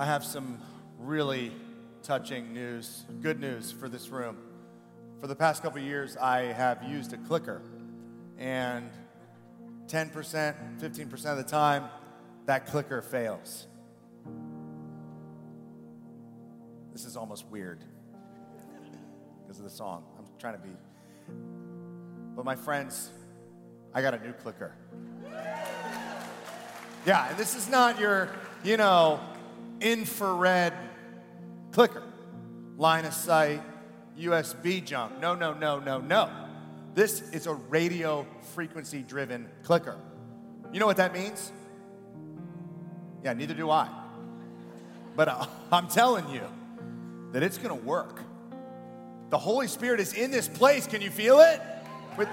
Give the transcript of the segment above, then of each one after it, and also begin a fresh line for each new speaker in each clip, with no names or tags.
I have some really touching news, good news for this room. For the past couple years, I have used a clicker, and 10%, 15% of the time, that clicker fails. This is almost weird because of the song. I'm trying to be. But my friends, I got a new clicker. Yeah, and this is not your, you know, infrared clicker, line of sight, USB jump. No, no, no, no, no. This is a radio frequency driven clicker. You know what that means? Yeah, neither do I. But uh, I'm telling you that it's going to work. The Holy Spirit is in this place. Can you feel it? With,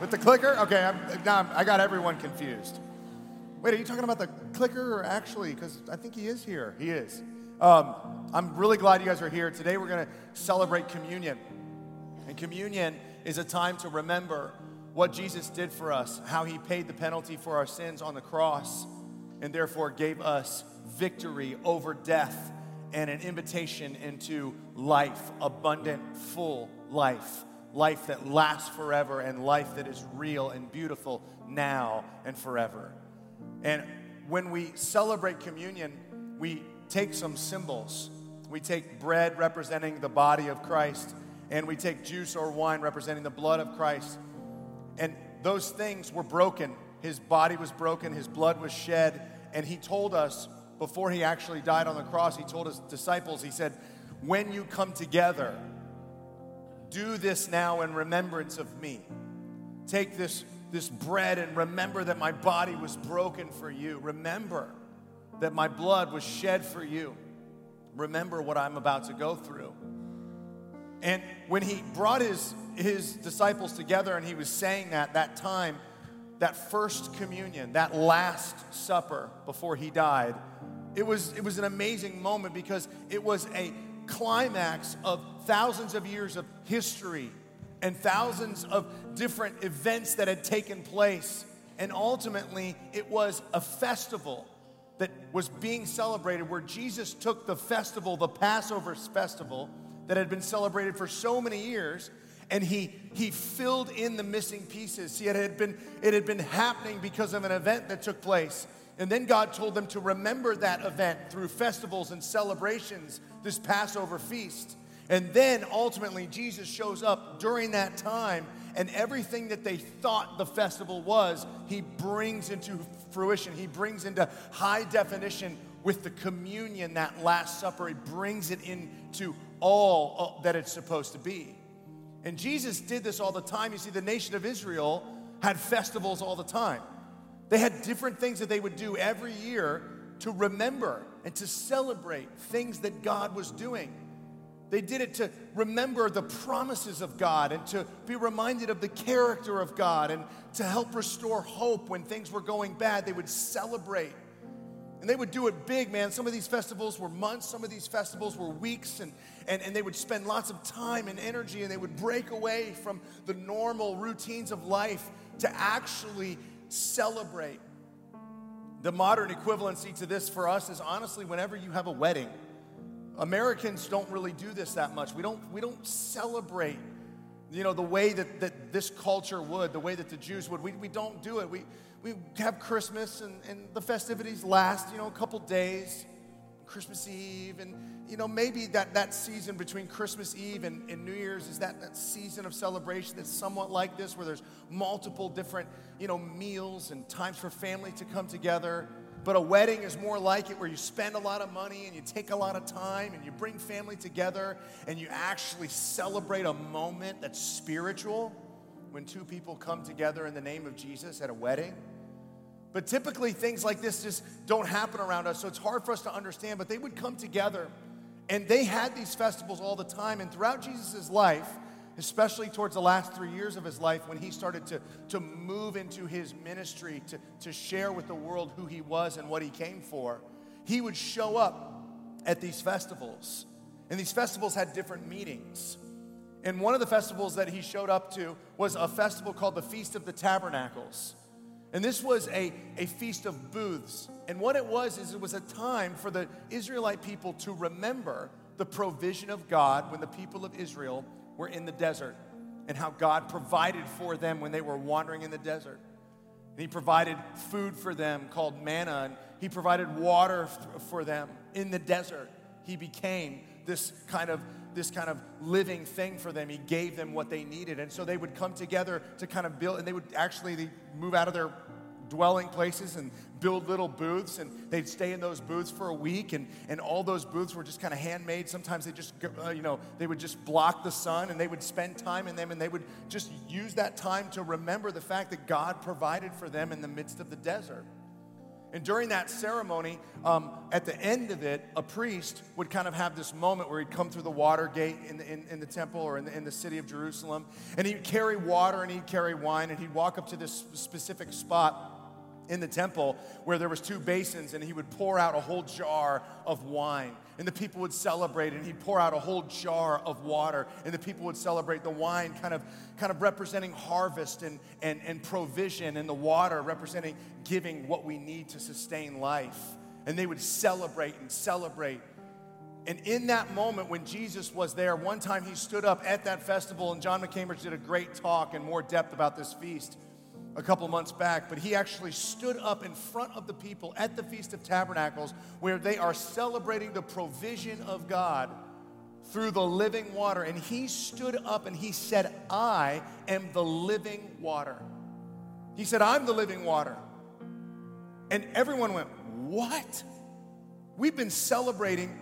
with the clicker? Okay, I'm, now I'm, I got everyone confused. Wait, are you talking about the clicker or actually? Because I think he is here. He is. Um, I'm really glad you guys are here. Today we're going to celebrate communion. And communion is a time to remember what Jesus did for us, how he paid the penalty for our sins on the cross, and therefore gave us victory over death and an invitation into life, abundant, full life, life that lasts forever, and life that is real and beautiful now and forever. And when we celebrate communion, we take some symbols. We take bread representing the body of Christ, and we take juice or wine representing the blood of Christ. And those things were broken. His body was broken, his blood was shed, and he told us before he actually died on the cross, he told his disciples, he said, When you come together, do this now in remembrance of me. Take this this bread and remember that my body was broken for you. Remember that my blood was shed for you. Remember what I'm about to go through. And when he brought his, his disciples together and he was saying that, that time, that first communion, that last supper before he died, it was, it was an amazing moment because it was a climax of thousands of years of history and thousands of different events that had taken place. And ultimately, it was a festival that was being celebrated where Jesus took the festival, the Passover festival, that had been celebrated for so many years, and he, he filled in the missing pieces. See, it had, been, it had been happening because of an event that took place. And then God told them to remember that event through festivals and celebrations, this Passover feast. And then ultimately, Jesus shows up during that time, and everything that they thought the festival was, he brings into fruition. He brings into high definition with the communion, that Last Supper. He brings it into all uh, that it's supposed to be. And Jesus did this all the time. You see, the nation of Israel had festivals all the time. They had different things that they would do every year to remember and to celebrate things that God was doing. They did it to remember the promises of God and to be reminded of the character of God and to help restore hope when things were going bad. They would celebrate. And they would do it big, man. Some of these festivals were months, some of these festivals were weeks, and, and, and they would spend lots of time and energy and they would break away from the normal routines of life to actually celebrate. The modern equivalency to this for us is honestly whenever you have a wedding Americans don't really do this that much. We don't, we don't celebrate, you know, the way that, that this culture would, the way that the Jews would. We, we don't do it. We, we have Christmas and, and the festivities last, you know, a couple days, Christmas Eve, and, you know, maybe that, that season between Christmas Eve and, and New Year's is that, that season of celebration that's somewhat like this, where there's multiple different, you know, meals and times for family to come together. But a wedding is more like it where you spend a lot of money and you take a lot of time and you bring family together and you actually celebrate a moment that's spiritual when two people come together in the name of Jesus at a wedding. But typically, things like this just don't happen around us, so it's hard for us to understand. But they would come together and they had these festivals all the time. And throughout Jesus' life, especially towards the last three years of his life when he started to, to move into his ministry, to, to share with the world who he was and what he came for, he would show up at these festivals. And these festivals had different meanings. And one of the festivals that he showed up to was a festival called the Feast of the Tabernacles. And this was a, a feast of booths. And what it was is it was a time for the Israelite people to remember the provision of God when the people of Israel were in the desert and how God provided for them when they were wandering in the desert. And he provided food for them called manna, and he provided water for them in the desert. He became this kind of this kind of living thing for them. He gave them what they needed. And so they would come together to kind of build, and they would actually move out of their dwelling places and build little booths and they'd stay in those booths for a week and, and all those booths were just kind of handmade. Sometimes they just uh, you know they would just block the sun and they would spend time in them and they would just use that time to remember the fact that god provided for them in the midst of the desert. And during that ceremony, um, at the end of it, a priest would kind of have this moment where he'd come through the water gate in the, in, in the temple or in the, in the city of Jerusalem, and he'd carry water and he'd carry wine, and he'd walk up to this specific spot in the temple where there was two basins and he would pour out a whole jar of wine. And the people would celebrate and he'd pour out a whole jar of water. And the people would celebrate the wine kind of kind of representing harvest and, and, and provision and the water representing giving what we need to sustain life. And they would celebrate and celebrate. And in that moment when Jesus was there, one time he stood up at that festival, and John McCambridge did a great talk in more depth about this feast a couple months back, but he actually stood up in front of the people at the Feast of Tabernacles where they are celebrating the provision of God through the living water. And he stood up and he said, I am the living water. He said, I'm the living water. And everyone went, What? We've been celebrating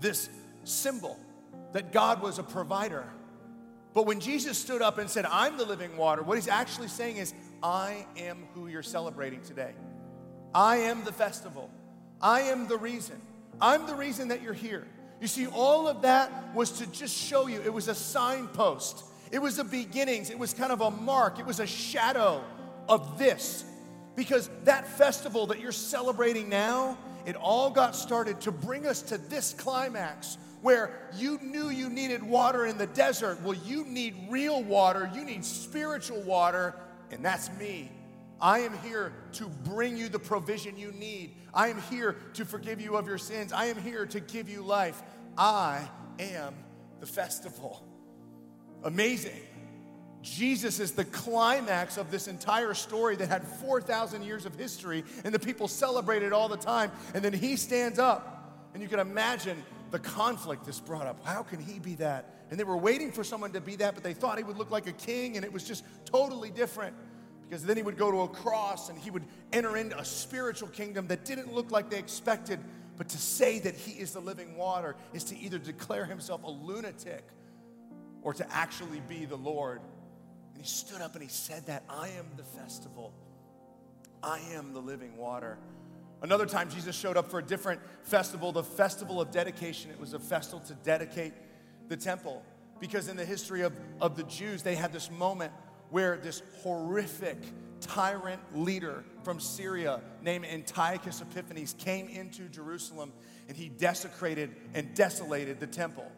this symbol that God was a provider. But when Jesus stood up and said, I'm the living water, what he's actually saying is, I am who you're celebrating today. I am the festival. I am the reason. I'm the reason that you're here. You see, all of that was to just show you, it was a signpost. It was the beginnings. It was kind of a mark. It was a shadow of this. Because that festival that you're celebrating now, it all got started to bring us to this climax where you knew you needed water in the desert. Well, you need real water, you need spiritual water, and that's me. I am here to bring you the provision you need. I am here to forgive you of your sins. I am here to give you life. I am the festival. Amazing. Jesus is the climax of this entire story that had 4,000 years of history, and the people celebrate it all the time. And then he stands up, and you can imagine the conflict this brought up. How can he be that? And they were waiting for someone to be that, but they thought he would look like a king, and it was just totally different. Because then he would go to a cross and he would enter into a spiritual kingdom that didn't look like they expected. But to say that he is the living water is to either declare himself a lunatic or to actually be the Lord. And he stood up and he said that I am the festival, I am the living water. Another time, Jesus showed up for a different festival, the festival of dedication. It was a festival to dedicate the temple. Because in the history of, of the Jews, they had this moment where this horrific tyrant leader from Syria named Antiochus Epiphanes came into Jerusalem and he desecrated and desolated the temple.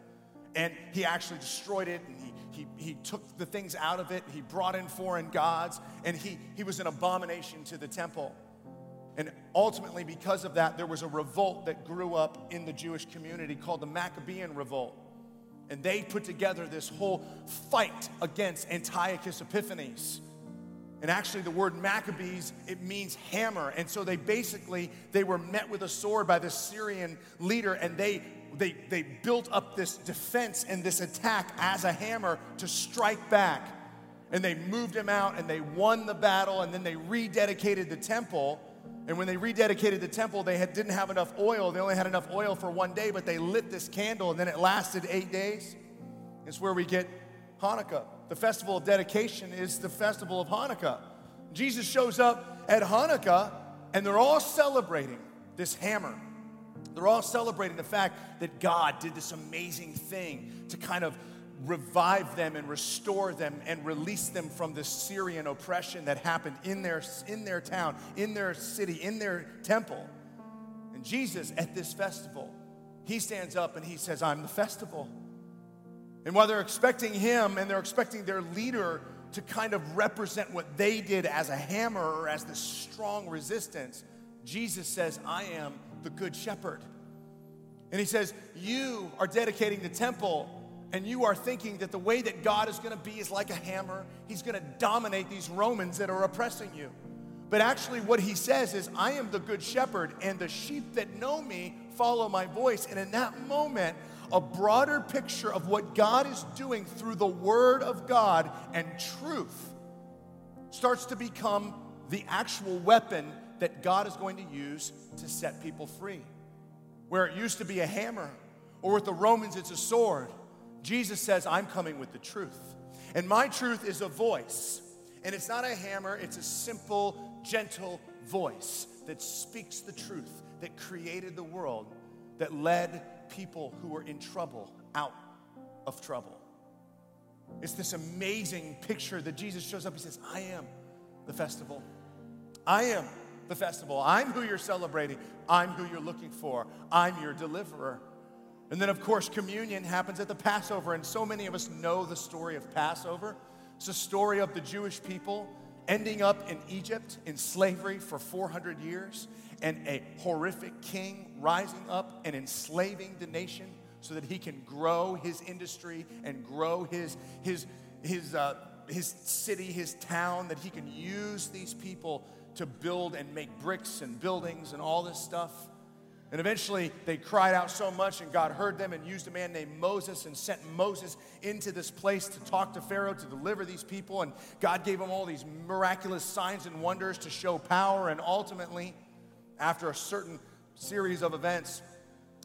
And he actually destroyed it and he, he, he took the things out of it. He brought in foreign gods and he, he was an abomination to the temple. Ultimately, because of that, there was a revolt that grew up in the Jewish community called the Maccabean Revolt. And they put together this whole fight against Antiochus Epiphanes. And actually, the word Maccabees, it means hammer. And so they basically, they were met with a sword by the Syrian leader, and they they, they built up this defense and this attack as a hammer to strike back. And they moved him out and they won the battle, and then they rededicated the temple. And when they rededicated the temple, they had, didn't have enough oil. They only had enough oil for one day, but they lit this candle and then it lasted eight days. It's where we get Hanukkah. The festival of dedication is the festival of Hanukkah. Jesus shows up at Hanukkah and they're all celebrating this hammer. They're all celebrating the fact that God did this amazing thing to kind of revive them and restore them and release them from the Syrian oppression that happened in their, in their town, in their city, in their temple. And Jesus, at this festival, he stands up and he says, I'm the festival. And while they're expecting him and they're expecting their leader to kind of represent what they did as a hammer or as this strong resistance, Jesus says, I am the good shepherd. And he says, You are dedicating the temple, and you are thinking that the way that God is going to be is like a hammer. He's going to dominate these Romans that are oppressing you. But actually, what he says is, I am the good shepherd, and the sheep that know me follow my voice. And in that moment, a broader picture of what God is doing through the Word of God and truth starts to become the actual weapon that God is going to use to set people free. Where it used to be a hammer, or with the Romans, it's a sword, Jesus says, I'm coming with the truth. And my truth is a voice. And it's not a hammer, it's a simple, gentle voice that speaks the truth, that created the world, that led people who were in trouble out of trouble. It's this amazing picture that Jesus shows up. He says, I am the festival. I am the festival. I'm who you're celebrating. I'm who you're looking for. I'm your deliverer. And then, of course, communion happens at the Passover. And so many of us know the story of Passover. It's a story of the Jewish people ending up in Egypt in slavery for 400 years and a horrific king rising up and enslaving the nation so that he can grow his industry and grow his, his, his, uh, his city, his town, that he can use these people to build and make bricks and buildings and all this stuff. And eventually they cried out so much, and God heard them and used a man named Moses and sent Moses into this place to talk to Pharaoh to deliver these people. And God gave him all these miraculous signs and wonders to show power. And ultimately, after a certain series of events,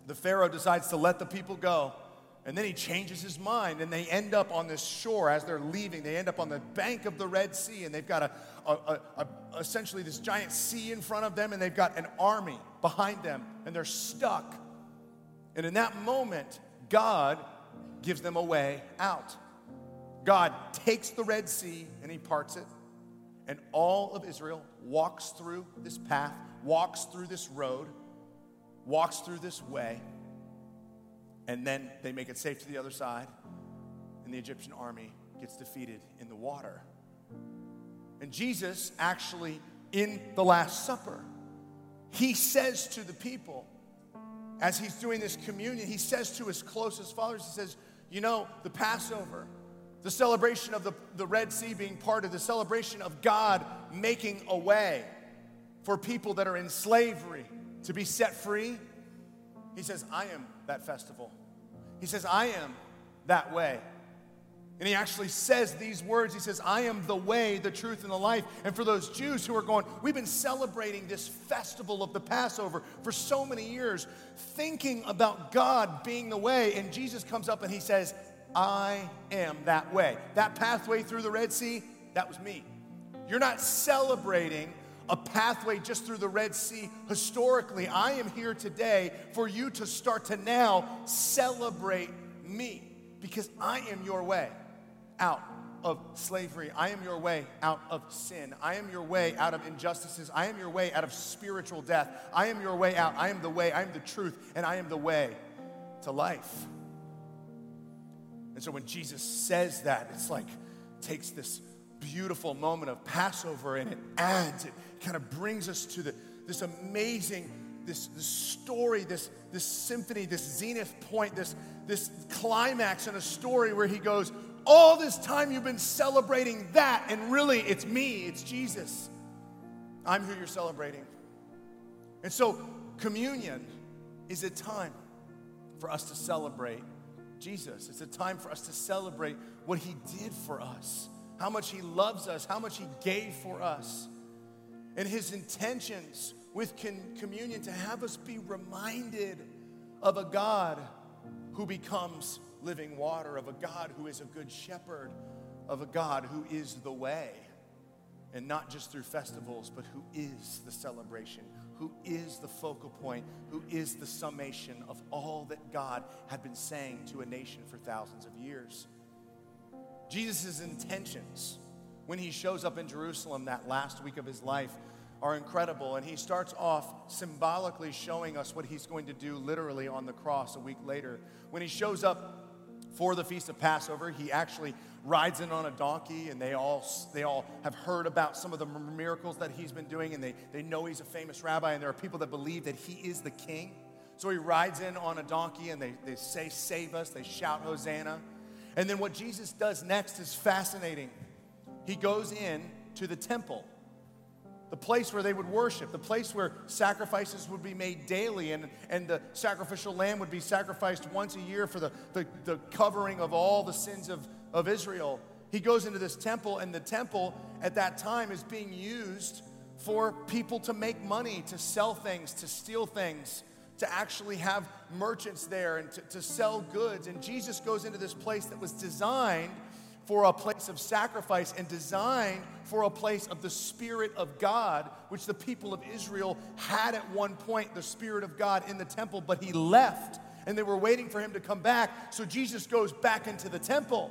the Pharaoh decides to let the people go. And then he changes his mind, and they end up on this shore as they're leaving. They end up on the bank of the Red Sea, and they've got a, a, a, a, essentially this giant sea in front of them, and they've got an army behind them, and they're stuck. And in that moment, God gives them a way out. God takes the Red Sea and he parts it, and all of Israel walks through this path walks through this road, walks through this way, and then they make it safe to the other side, and the Egyptian army gets defeated in the water. And Jesus actually, in the Last Supper, he says to the people, as he's doing this communion, he says to his closest followers, he says, You know, the Passover, the celebration of the, the Red Sea being part of the celebration of God making a way for people that are in slavery to be set free, he says, I am that festival. He says, I am that way. And he actually says these words. He says, I am the way, the truth, and the life. And for those Jews who are going, we've been celebrating this festival of the Passover for so many years, thinking about God being the way. And Jesus comes up and he says, I am that way. That pathway through the Red Sea, that was me. You're not celebrating a pathway just through the Red Sea historically. I am here today for you to start to now celebrate me because I am your way out of slavery. I am your way out of sin. I am your way out of injustices. I am your way out of spiritual death. I am your way out. I am the way. I am the truth. And I am the way to life. And so when Jesus says that, it's like takes this beautiful moment of Passover and it adds, kind of brings us to the, this amazing, this, this story, this, this symphony, this zenith point, this, this climax in a story where he goes, All this time you've been celebrating that, and really it's me, it's Jesus. I'm who you're celebrating. And so, communion is a time for us to celebrate Jesus. It's a time for us to celebrate what he did for us how much He loves us, how much He gave for us, and His intentions with con- communion to have us be reminded of a God who becomes living water, of a God who is a good shepherd, of a God who is the way. And not just through festivals, but who is the celebration, who is the focal point, who is the summation of all that God had been saying to a nation for thousands of years. Jesus' intentions when he shows up in Jerusalem that last week of his life are incredible. And he starts off symbolically showing us what he's going to do literally on the cross a week later. When he shows up for the feast of Passover, he actually rides in on a donkey, and they all, they all have heard about some of the miracles that he's been doing, and they, they know he's a famous rabbi, and there are people that believe that he is the king. So he rides in on a donkey, and they, they say, Save us, they shout, Hosanna. And then what Jesus does next is fascinating. He goes in to the temple the place where they would worship, the place where sacrifices would be made daily, and, and the sacrificial lamb would be sacrificed once a year for the, the, the covering of all the sins of, of Israel. He goes into this temple, and the temple at that time is being used for people to make money, to sell things, to steal things, to actually have merchants there and to, to sell goods. And Jesus goes into this place that was designed for a place of sacrifice and designed for a place of the Spirit of God, which the people of Israel had at one point the Spirit of God in the temple, but he left and they were waiting for him to come back. So Jesus goes back into the temple.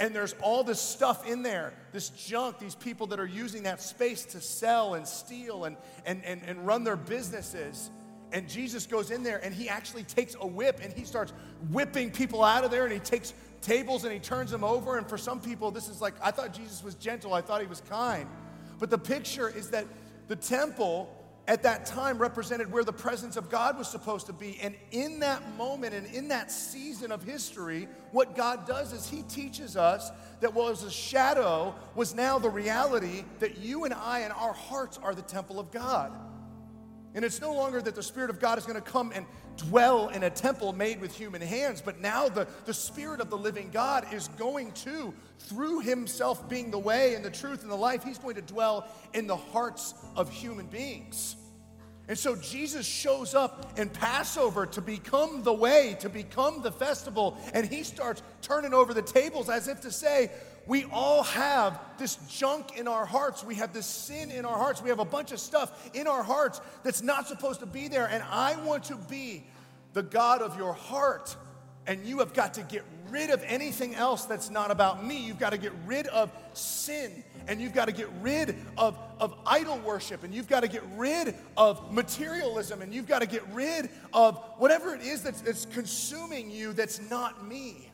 And there's all this stuff in there, this junk, these people that are using that space to sell and steal and, and, and, and run their businesses. And Jesus goes in there and he actually takes a whip and he starts whipping people out of there and he takes tables and he turns them over. And for some people, this is like, I thought Jesus was gentle, I thought he was kind. But the picture is that the temple at that time represented where the presence of God was supposed to be. And in that moment and in that season of history, what God does is He teaches us that what was a shadow was now the reality that you and I and our hearts are the temple of God. And it's no longer that the Spirit of God is going to come and dwell in a temple made with human hands, but now the, the Spirit of the living God is going to, through Himself being the way and the truth and the life, He's going to dwell in the hearts of human beings. And so Jesus shows up in Passover to become the way, to become the festival, and He starts turning over the tables as if to say, we all have this junk in our hearts. We have this sin in our hearts. We have a bunch of stuff in our hearts that's not supposed to be there. And I want to be the God of your heart. And you have got to get rid of anything else that's not about me. You've got to get rid of sin. And you've got to get rid of, of idol worship. And you've got to get rid of materialism. And you've got to get rid of whatever it is that's, that's consuming you that's not me.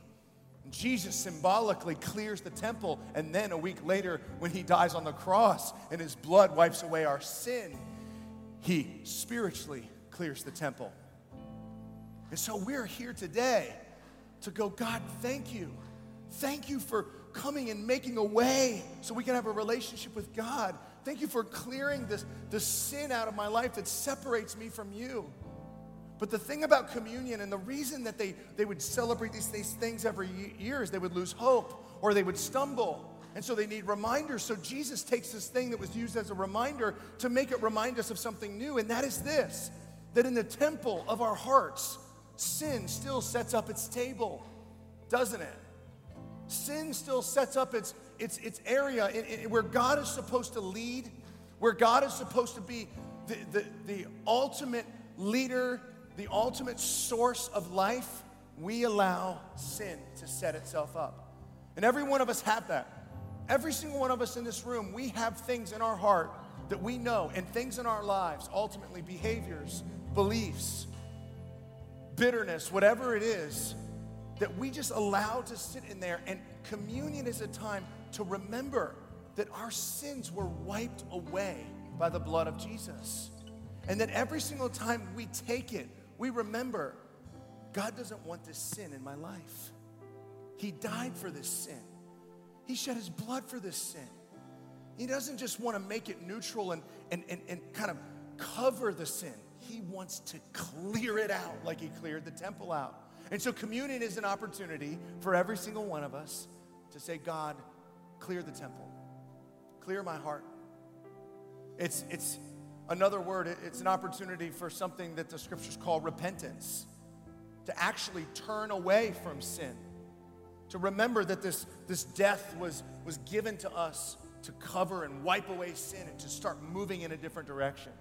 Jesus symbolically clears the temple, and then a week later, when he dies on the cross and his blood wipes away our sin, he spiritually clears the temple. And so we're here today to go, God, thank you. Thank you for coming and making a way so we can have a relationship with God. Thank you for clearing this, this sin out of my life that separates me from you. But the thing about communion and the reason that they, they would celebrate these, these things every year is they would lose hope or they would stumble. And so they need reminders. So Jesus takes this thing that was used as a reminder to make it remind us of something new. And that is this that in the temple of our hearts, sin still sets up its table, doesn't it? Sin still sets up its, its, its area in, in, where God is supposed to lead, where God is supposed to be the, the, the ultimate leader the ultimate source of life, we allow sin to set itself up. And every one of us have that. Every single one of us in this room, we have things in our heart that we know and things in our lives, ultimately behaviors, beliefs, bitterness, whatever it is, that we just allow to sit in there. And communion is a time to remember that our sins were wiped away by the blood of Jesus. And that every single time we take it, we remember God doesn't want this sin in my life. He died for this sin, He shed His blood for this sin. He doesn't just want to make it neutral and, and, and, and kind of cover the sin. He wants to clear it out like he cleared the temple out. And so communion is an opportunity for every single one of us to say, God, clear the temple, clear my heart. It's, it's, Another word, it's an opportunity for something that the scriptures call repentance, to actually turn away from sin, to remember that this, this death was, was given to us to cover and wipe away sin and to start moving in a different direction.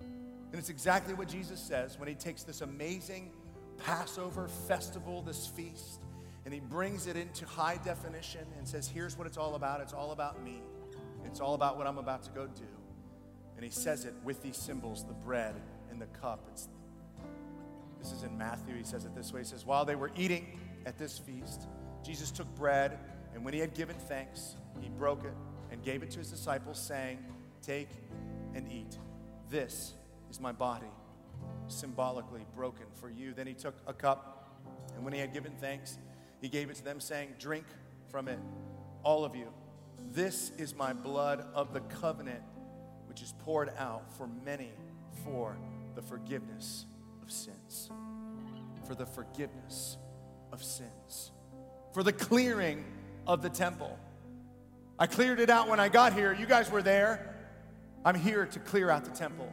And it's exactly what Jesus says when he takes this amazing Passover festival, this feast, and he brings it into high definition and says, Here's what it's all about. It's all about me. It's all about what I'm about to go do. And he says it with these symbols the bread and the cup. It's, this is in Matthew. He says it this way He says, While they were eating at this feast, Jesus took bread, and when he had given thanks, he broke it and gave it to his disciples, saying, Take and eat. This is my body, symbolically broken for you. Then he took a cup, and when he had given thanks, he gave it to them, saying, Drink from it, all of you. This is my blood of the covenant, which is poured out for many for the forgiveness of sins. For the forgiveness of sins. For the clearing of the temple. I cleared it out when I got here. You guys were there. I'm here to clear out the temple.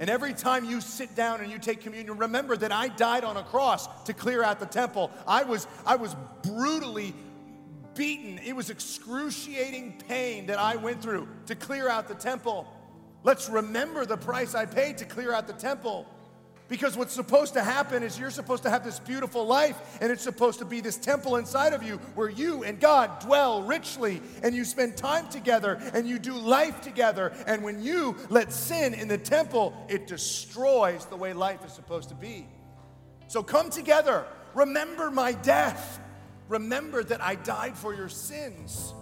And every time you sit down and you take communion, remember that I died on a cross to clear out the temple. I was, I was brutally beaten. It was excruciating pain that I went through to clear out the temple. Let's remember the price I paid to clear out the temple. Because what's supposed to happen is you're supposed to have this beautiful life, and it's supposed to be this temple inside of you where you and God dwell richly, and you spend time together, and you do life together. And when you let sin in the temple, it destroys the way life is supposed to be. So come together. Remember my death. Remember that I died for your sins.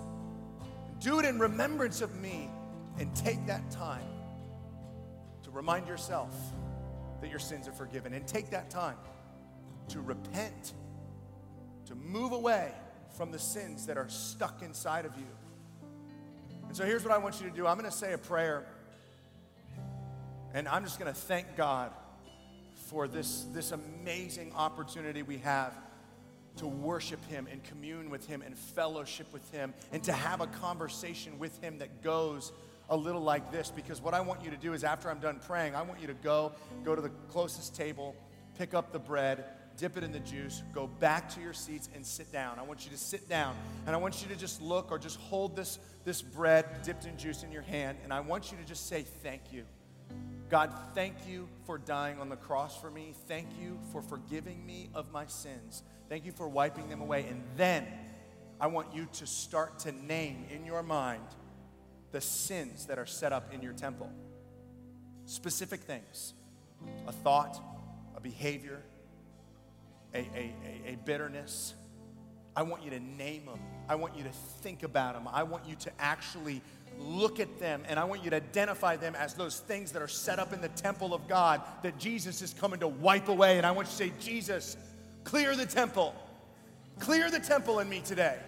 Do it in remembrance of me, and take that time to remind yourself that your sins are forgiven. And take that time to repent, to move away from the sins that are stuck inside of you. And so here's what I want you to do I'm going to say a prayer, and I'm just going to thank God for this, this amazing opportunity we have to worship Him and commune with Him and fellowship with Him and to have a conversation with Him that goes a little like this because what I want you to do is after I'm done praying, I want you to go, go to the closest table, pick up the bread, dip it in the juice, go back to your seats and sit down. I want you to sit down and I want you to just look or just hold this, this bread dipped in juice in your hand and I want you to just say thank you. God, thank you for dying on the cross for me. Thank you for forgiving me of my sins. Thank you for wiping them away. And then I want you to start to name in your mind the sins that are set up in your temple. Specific things a thought, a behavior, a, a, a, a bitterness. I want you to name them. I want you to think about them. I want you to actually look at them and I want you to identify them as those things that are set up in the temple of God that Jesus is coming to wipe away. And I want you to say, Jesus, clear the temple. Clear the temple in me today.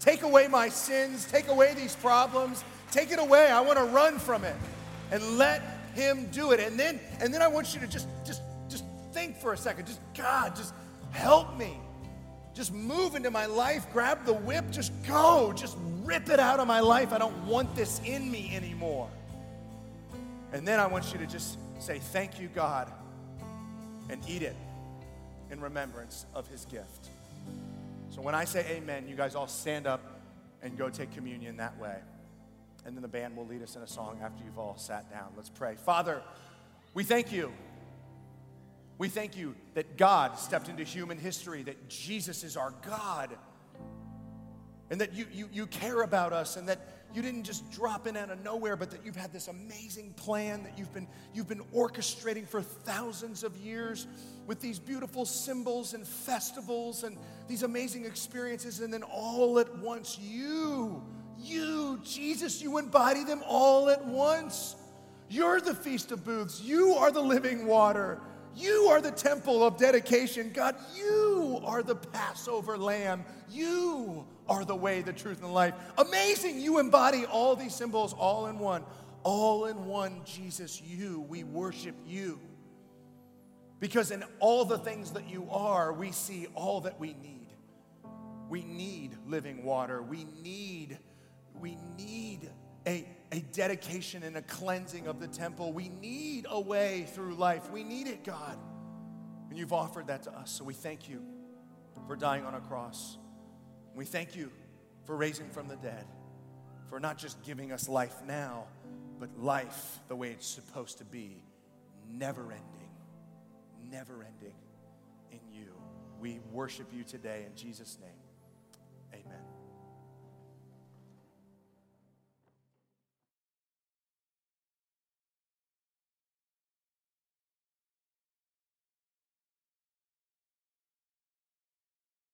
Take away my sins. Take away these problems. Take it away. I want to run from it. And let him do it. And then and then I want you to just just just think for a second. Just God, just help me. Just move into my life, grab the whip, just go. Just rip it out of my life. I don't want this in me anymore. And then I want you to just say, Thank you, God, and eat it in remembrance of his gift. So when I say amen, you guys all stand up and go take communion that way. And then the band will lead us in a song after you've all sat down. Let's pray. Father, we thank you. We thank you that God stepped into human history, that Jesus is our God, and that you, you, you care about us, and that you didn't just drop in out of nowhere, but that you've had this amazing plan that you've been, you've been orchestrating for thousands of years with these beautiful symbols and festivals and these amazing experiences, and then all at once, you you, Jesus, you embody them all at once. You're the Feast of Booths. You are the living water. You are the temple of dedication. God, you are the Passover lamb. You are the way, the truth, and the life. Amazing. You embody all these symbols all in one. All in one, Jesus, you. We worship you. Because in all the things that you are, we see all that we need. We need living water. We need we need a, a dedication and a cleansing of the temple. We need a way through life. We need it, God. And you've offered that to us. So we thank you for dying on a cross. We thank you for raising from the dead, for not just giving us life now, but life the way it's supposed to be, never ending, never ending in you. We worship you today in Jesus' name. Amen.